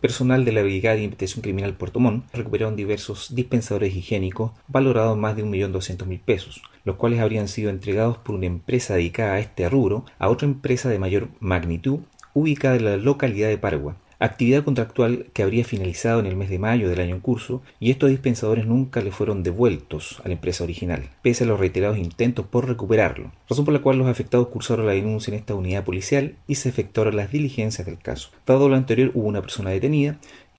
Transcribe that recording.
Personal de la Brigada de Investigación Criminal Puerto Montt recuperaron diversos dispensadores higiénicos valorados más de 1.200.000 pesos, los cuales habrían sido entregados por una empresa dedicada a este rubro a otra empresa de mayor magnitud ubicada en la localidad de Paragua actividad contractual que habría finalizado en el mes de mayo del año en curso, y estos dispensadores nunca le fueron devueltos a la empresa original, pese a los reiterados intentos por recuperarlo, razón por la cual los afectados cursaron la denuncia en esta unidad policial y se efectuaron las diligencias del caso. Dado lo anterior, hubo una persona detenida